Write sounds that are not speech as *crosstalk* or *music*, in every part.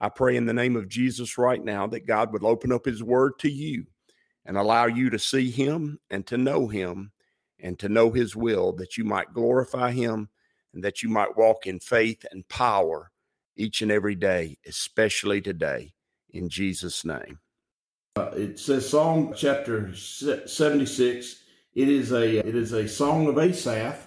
I pray in the name of Jesus right now that God would open up his word to you and allow you to see him and to know him and to know his will, that you might glorify him and that you might walk in faith and power each and every day, especially today, in Jesus' name. Uh, it says Psalm chapter 76. It is a it is a song of Asaph,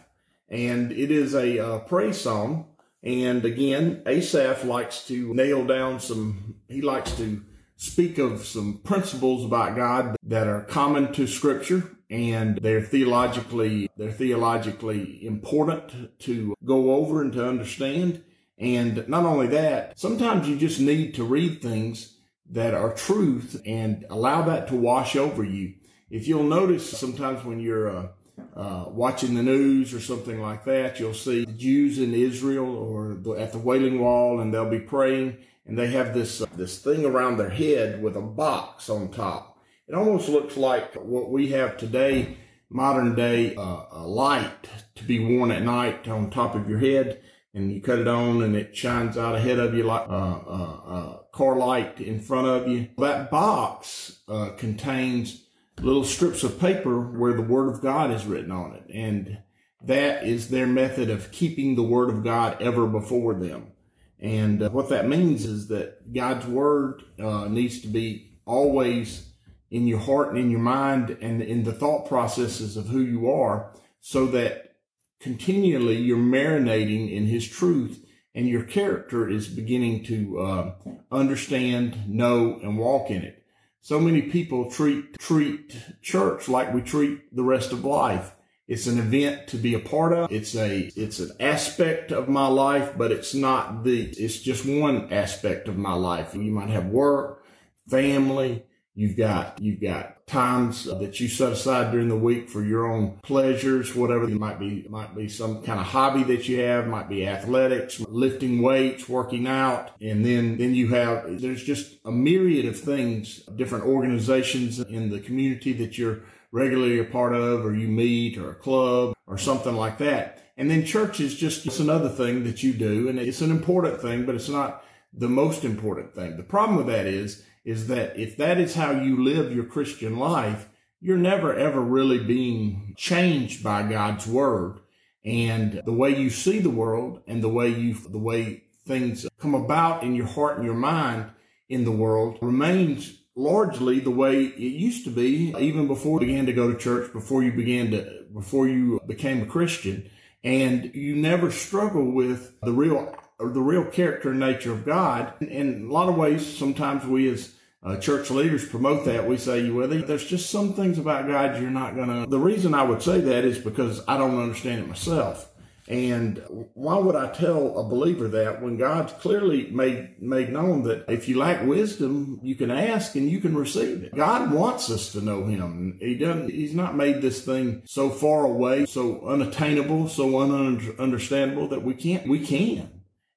and it is a uh, praise song and again, Asaph likes to nail down some, he likes to speak of some principles about God that are common to scripture and they're theologically, they're theologically important to go over and to understand. And not only that, sometimes you just need to read things that are truth and allow that to wash over you. If you'll notice sometimes when you're, uh, uh, watching the news or something like that, you'll see Jews in Israel or at the Wailing Wall, and they'll be praying, and they have this uh, this thing around their head with a box on top. It almost looks like what we have today, modern day, uh, a light to be worn at night on top of your head, and you cut it on, and it shines out ahead of you like a uh, uh, car light in front of you. That box contains little strips of paper where the word of God is written on it. And that is their method of keeping the word of God ever before them. And uh, what that means is that God's word uh, needs to be always in your heart and in your mind and in the thought processes of who you are so that continually you're marinating in his truth and your character is beginning to uh, understand, know, and walk in it. So many people treat, treat church like we treat the rest of life. It's an event to be a part of. It's a, it's an aspect of my life, but it's not the, it's just one aspect of my life. You might have work, family, You've got, you've got times uh, that you set aside during the week for your own pleasures, whatever it might be, might be some kind of hobby that you have, might be athletics, lifting weights, working out. And then, then you have, there's just a myriad of things, different organizations in the community that you're regularly a part of, or you meet, or a club, or something like that. And then church is just it's another thing that you do, and it's an important thing, but it's not the most important thing. The problem with that is, is that if that is how you live your Christian life, you're never ever really being changed by God's word. And the way you see the world and the way you, the way things come about in your heart and your mind in the world remains largely the way it used to be even before you began to go to church, before you began to, before you became a Christian. And you never struggle with the real the real character and nature of God. In a lot of ways, sometimes we as uh, church leaders promote that. We say, well, there's just some things about God you're not going to. The reason I would say that is because I don't understand it myself. And why would I tell a believer that when God's clearly made, made known that if you lack wisdom, you can ask and you can receive it. God wants us to know Him. He doesn't, He's not made this thing so far away, so unattainable, so ununderstandable that we can't, we can.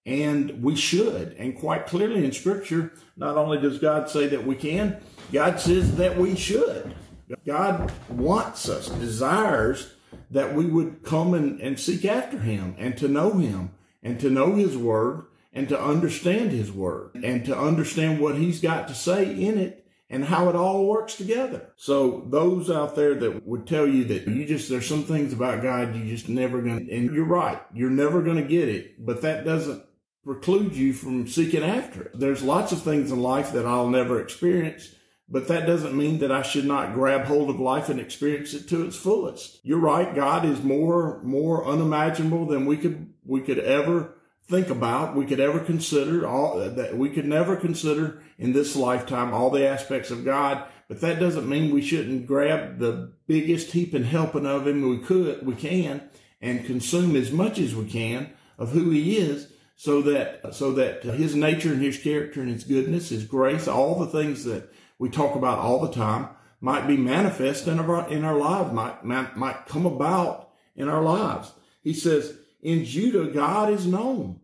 And we should. And quite clearly in scripture, not only does God say that we can, God says that we should. God wants us, desires that we would come and, and seek after him and to know him and to know his word and to understand his word and to understand what he's got to say in it and how it all works together. So those out there that would tell you that you just, there's some things about God you just never gonna, and you're right, you're never gonna get it, but that doesn't preclude you from seeking after it. There's lots of things in life that I'll never experience, but that doesn't mean that I should not grab hold of life and experience it to its fullest. You're right. God is more, more unimaginable than we could, we could ever think about. We could ever consider all that we could never consider in this lifetime, all the aspects of God. But that doesn't mean we shouldn't grab the biggest heap and helping of him we could, we can and consume as much as we can of who he is so that so that his nature and his character and his goodness, his grace, all the things that we talk about all the time might be manifest in our, in our lives, might, might, come about in our lives. He says, in Judah, God is known.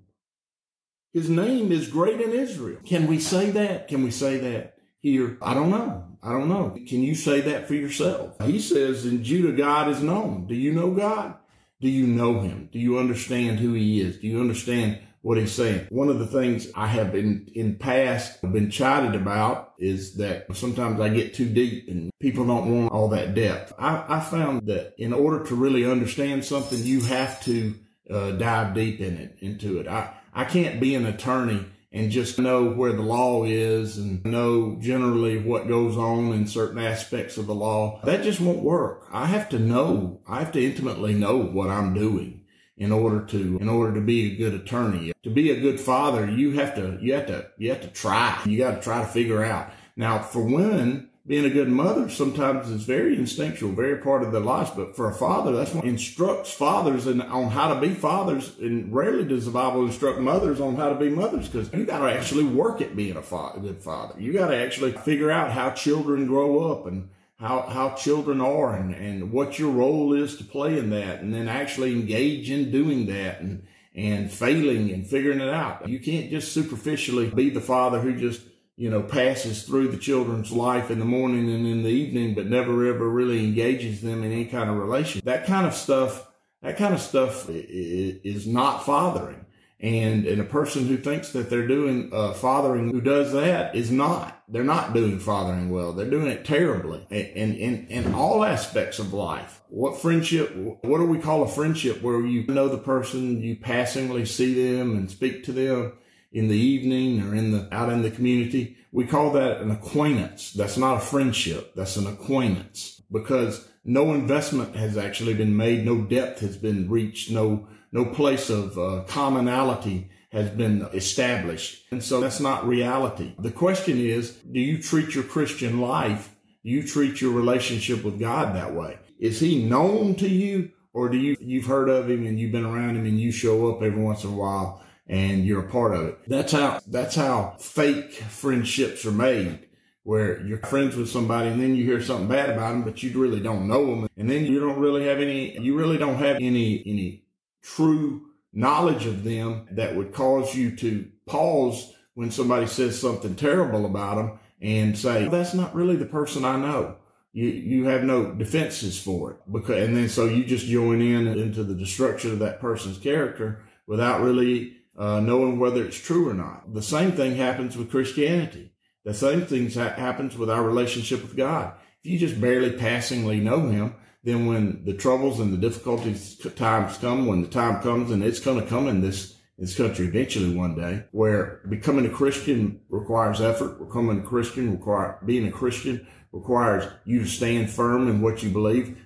His name is great in Israel. Can we say that? Can we say that here? I don't know. I don't know. Can you say that for yourself? He says in Judah, God is known. Do you know God? Do you know him? Do you understand who he is? Do you understand what he's saying? One of the things I have been in past been chided about is that sometimes I get too deep and people don't want all that depth. I, I found that in order to really understand something, you have to uh, dive deep in it, into it. I, I can't be an attorney and just know where the law is and know generally what goes on in certain aspects of the law. That just won't work. I have to know, I have to intimately know what I'm doing in order to, in order to be a good attorney. To be a good father, you have to, you have to, you have to try. You got to try to figure out. Now, for women, being a good mother sometimes is very instinctual, very part of their lives. But for a father, that's what instructs fathers in, on how to be fathers. And rarely does the Bible instruct mothers on how to be mothers because you got to actually work at being a, fa- a good father. You got to actually figure out how children grow up and how, how children are and, and what your role is to play in that and then actually engage in doing that and, and failing and figuring it out. You can't just superficially be the father who just you know, passes through the children's life in the morning and in the evening, but never ever really engages them in any kind of relation. That kind of stuff, that kind of stuff is not fathering. And, and a person who thinks that they're doing uh, fathering who does that is not. They're not doing fathering well. They're doing it terribly. And in, in all aspects of life. What friendship, what do we call a friendship where you know the person, you passingly see them and speak to them in the evening or in the out in the community. We call that an acquaintance. That's not a friendship. That's an acquaintance because no investment has actually been made. No depth has been reached. No, no place of uh, commonality has been established. And so that's not reality. The question is, do you treat your Christian life? Do you treat your relationship with God that way? Is he known to you or do you, you've heard of him and you've been around him and you show up every once in a while and you're a part of it. That's how, that's how fake friendships are made where you're friends with somebody and then you hear something bad about them, but you really don't know them. And then you don't really have any, you really don't have any, any true knowledge of them that would cause you to pause when somebody says something terrible about them and say, that's not really the person I know. You, you have no defenses for it because, and then so you just join in into the destruction of that person's character without really uh, knowing whether it's true or not. The same thing happens with Christianity. The same thing ha- happens with our relationship with God. If you just barely passingly know Him, then when the troubles and the difficulties times come, when the time comes, and it's going to come in this this country eventually one day, where becoming a Christian requires effort, becoming a Christian require being a Christian requires you to stand firm in what you believe.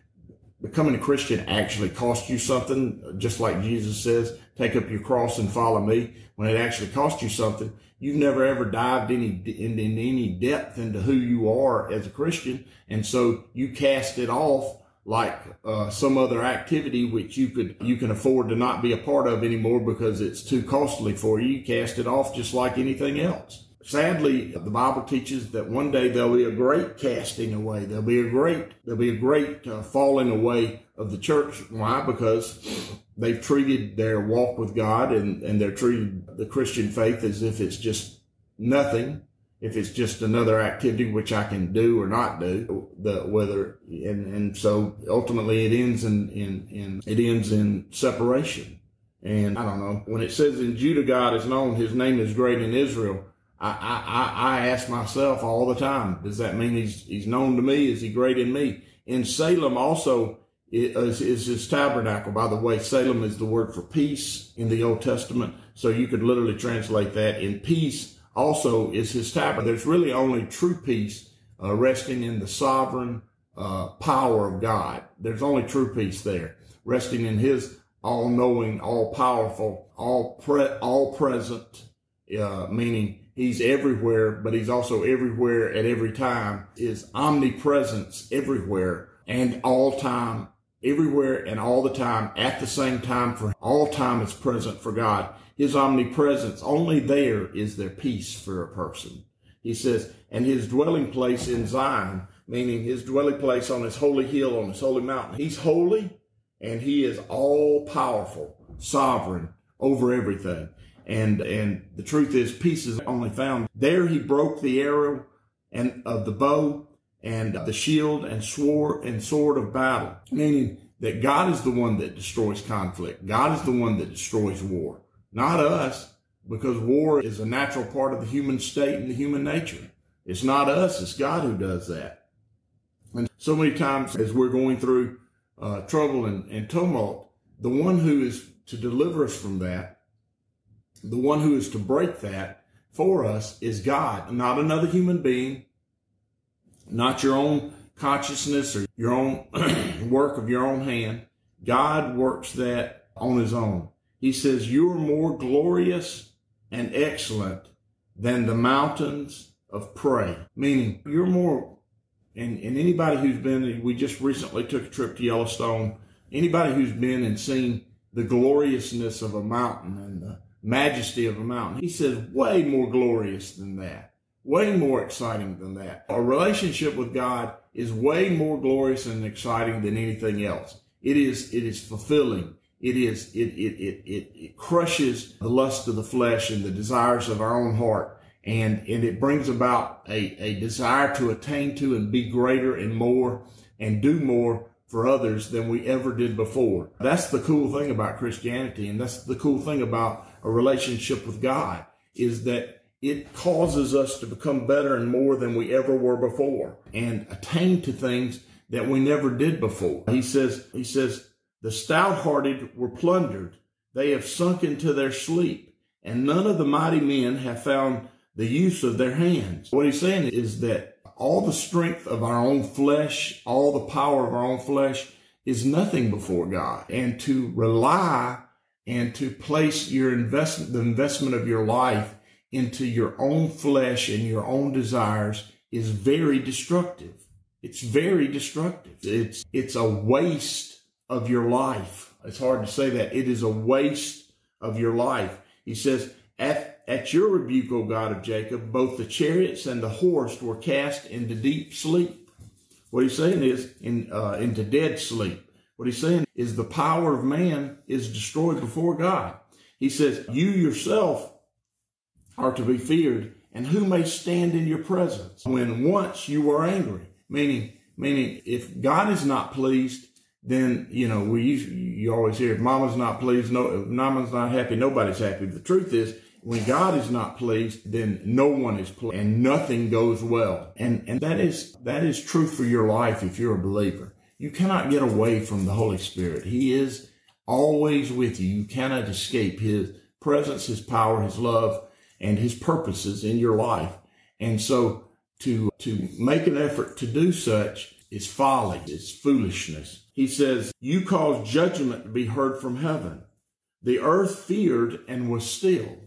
Becoming a Christian actually costs you something, just like Jesus says take up your cross and follow me when it actually costs you something. You've never ever dived any in, in any depth into who you are as a Christian, and so you cast it off like uh, some other activity which you could you can afford to not be a part of anymore because it's too costly for you. You cast it off just like anything else. Sadly, the Bible teaches that one day there'll be a great casting away. There'll be a great there'll be a great uh, falling away of the church. Why? Because they've treated their walk with God and, and they're treated the Christian faith as if it's just nothing, if it's just another activity which I can do or not do, the whether and, and so ultimately it ends in, in, in it ends in separation. And I don't know, when it says in Judah God is known, his name is great in Israel. I, I, I ask myself all the time, does that mean he's, he's known to me? Is he great in me? In Salem also, is, is his tabernacle. By the way, Salem is the word for peace in the Old Testament. So you could literally translate that in peace also is his tabernacle. There's really only true peace uh, resting in the sovereign uh, power of God. There's only true peace there, resting in his all knowing, all pre- all present, uh, meaning he's everywhere, but he's also everywhere at every time. His omnipresence everywhere and all time everywhere and all the time at the same time for all time is present for God. His omnipresence, only there is there peace for a person. He says, and his dwelling place in Zion, meaning his dwelling place on his holy hill, on his holy mountain. He's holy and he is all powerful, sovereign over everything. And, and the truth is peace is only found there. He broke the arrow and of the bow and the shield and sword and sword of battle, meaning that God is the one that destroys conflict. God is the one that destroys war, not us, because war is a natural part of the human state and the human nature. It's not us, it's God who does that. And so many times as we're going through uh, trouble and, and tumult, the one who is to deliver us from that, the one who is to break that for us is God, not another human being, not your own consciousness or your own *clears throat* work of your own hand. God works that on his own. He says, you are more glorious and excellent than the mountains of prey, meaning you're more, and, and anybody who's been, we just recently took a trip to Yellowstone, anybody who's been and seen the gloriousness of a mountain and the majesty of a mountain, he says, way more glorious than that, way more exciting than that. A relationship with God is way more glorious and exciting than anything else. It is, it is fulfilling. It is, it, it, it, it, it crushes the lust of the flesh and the desires of our own heart. And, and it brings about a, a desire to attain to and be greater and more and do more for others than we ever did before. That's the cool thing about Christianity. And that's the cool thing about a relationship with God is that it causes us to become better and more than we ever were before and attain to things that we never did before. He says, he says, the stout hearted were plundered. They have sunk into their sleep and none of the mighty men have found the use of their hands. What he's saying is that all the strength of our own flesh, all the power of our own flesh is nothing before God. And to rely and to place your investment, the investment of your life into your own flesh and your own desires is very destructive. It's very destructive. It's, it's a waste of your life. It's hard to say that. It is a waste of your life. He says, at, at your rebuke, O God of Jacob, both the chariots and the horse were cast into deep sleep. What he's saying is in, uh, into dead sleep. What he's saying is the power of man is destroyed before God. He says, you yourself are to be feared and who may stand in your presence when once you were angry? Meaning, meaning if God is not pleased, then, you know, we you always hear if mama's not pleased, no, if mama's not happy, nobody's happy. The truth is when God is not pleased, then no one is pleased and nothing goes well. And, and that is, that is true for your life if you're a believer. You cannot get away from the Holy Spirit. He is always with you. You cannot escape his presence, his power, his love, and his purposes in your life. And so to, to make an effort to do such is folly. It's foolishness. He says, you caused judgment to be heard from heaven. The earth feared and was still.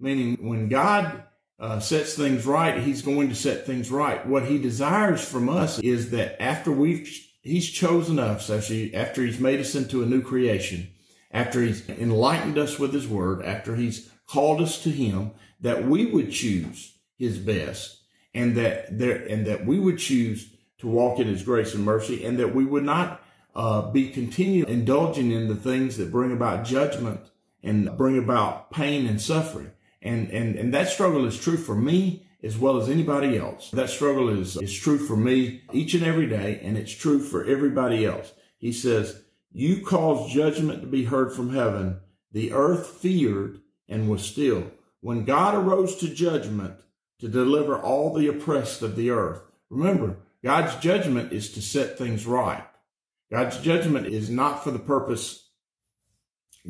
Meaning when God uh, sets things right, he's going to set things right. What he desires from us is that after we've, he's chosen us, after he's made us into a new creation, after he's enlightened us with his word, after he's called us to him, that we would choose his best and that there, and that we would choose to walk in his grace and mercy and that we would not uh, be continually indulging in the things that bring about judgment and bring about pain and suffering. And, and, and that struggle is true for me as well as anybody else. That struggle is, is true for me each and every day, and it's true for everybody else. He says, you caused judgment to be heard from heaven. The earth feared and was still. When God arose to judgment to deliver all the oppressed of the earth. Remember, God's judgment is to set things right. God's judgment is not for the purpose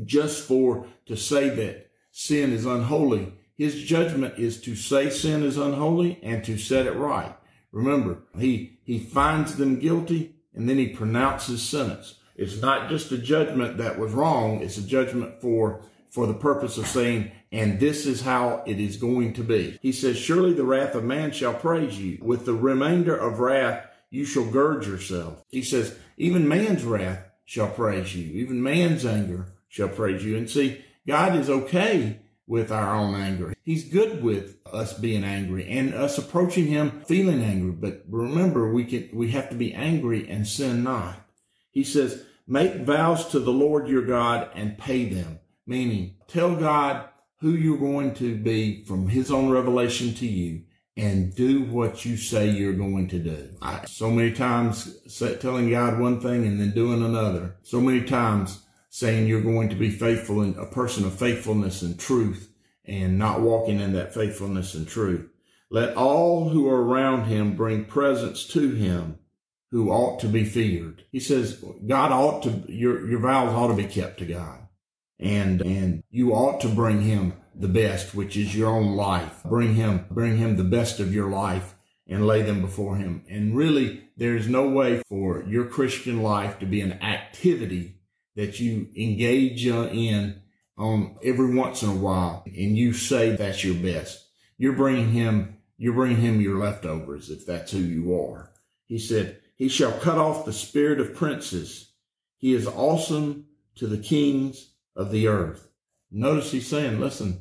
just for to say that sin is unholy. His judgment is to say sin is unholy and to set it right. Remember, he, he finds them guilty and then he pronounces sentence. It's not just a judgment that was wrong. It's a judgment for, for the purpose of saying, and this is how it is going to be. He says, surely the wrath of man shall praise you. With the remainder of wrath, you shall gird yourself. He says, even man's wrath shall praise you. Even man's anger shall praise you. And see, God is okay with our own anger. He's good with us being angry and us approaching him feeling angry. But remember, we can, we have to be angry and sin not. He says, make vows to the Lord your God and pay them. Meaning, tell God who you're going to be from his own revelation to you and do what you say you're going to do. I, so many times telling God one thing and then doing another. So many times saying you're going to be faithful and a person of faithfulness and truth and not walking in that faithfulness and truth. Let all who are around him bring presents to him who ought to be feared. He says God ought to, your, your vows ought to be kept to God and, and you ought to bring him the best, which is your own life. Bring him, bring him the best of your life and lay them before him. And really, there's no way for your Christian life to be an activity that you engage in on every once in a while and you say that's your best. You're bringing him, you're bringing him your leftovers if that's who you are. He said, he shall cut off the spirit of princes. He is awesome to the kings of the earth. Notice he's saying, listen,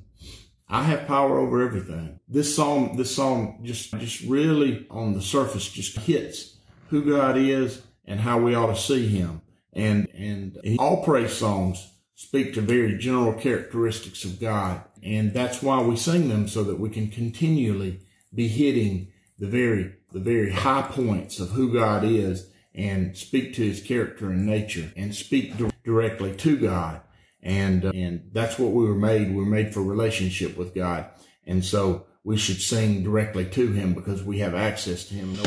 I have power over everything. This song, this song just, just really on the surface just hits who God is and how we ought to see him. And, and all praise songs speak to very general characteristics of God. And that's why we sing them so that we can continually be hitting the very, the very high points of who God is and speak to his character and nature and speak directly to God and, uh, and that's what we were made. We're made for relationship with God. And so we should sing directly to him because we have access to him. No.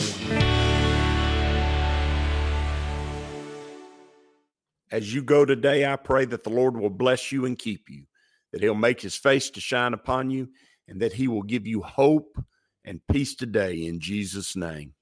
As you go today, I pray that the Lord will bless you and keep you, that he'll make his face to shine upon you, and that he will give you hope and peace today in Jesus' name.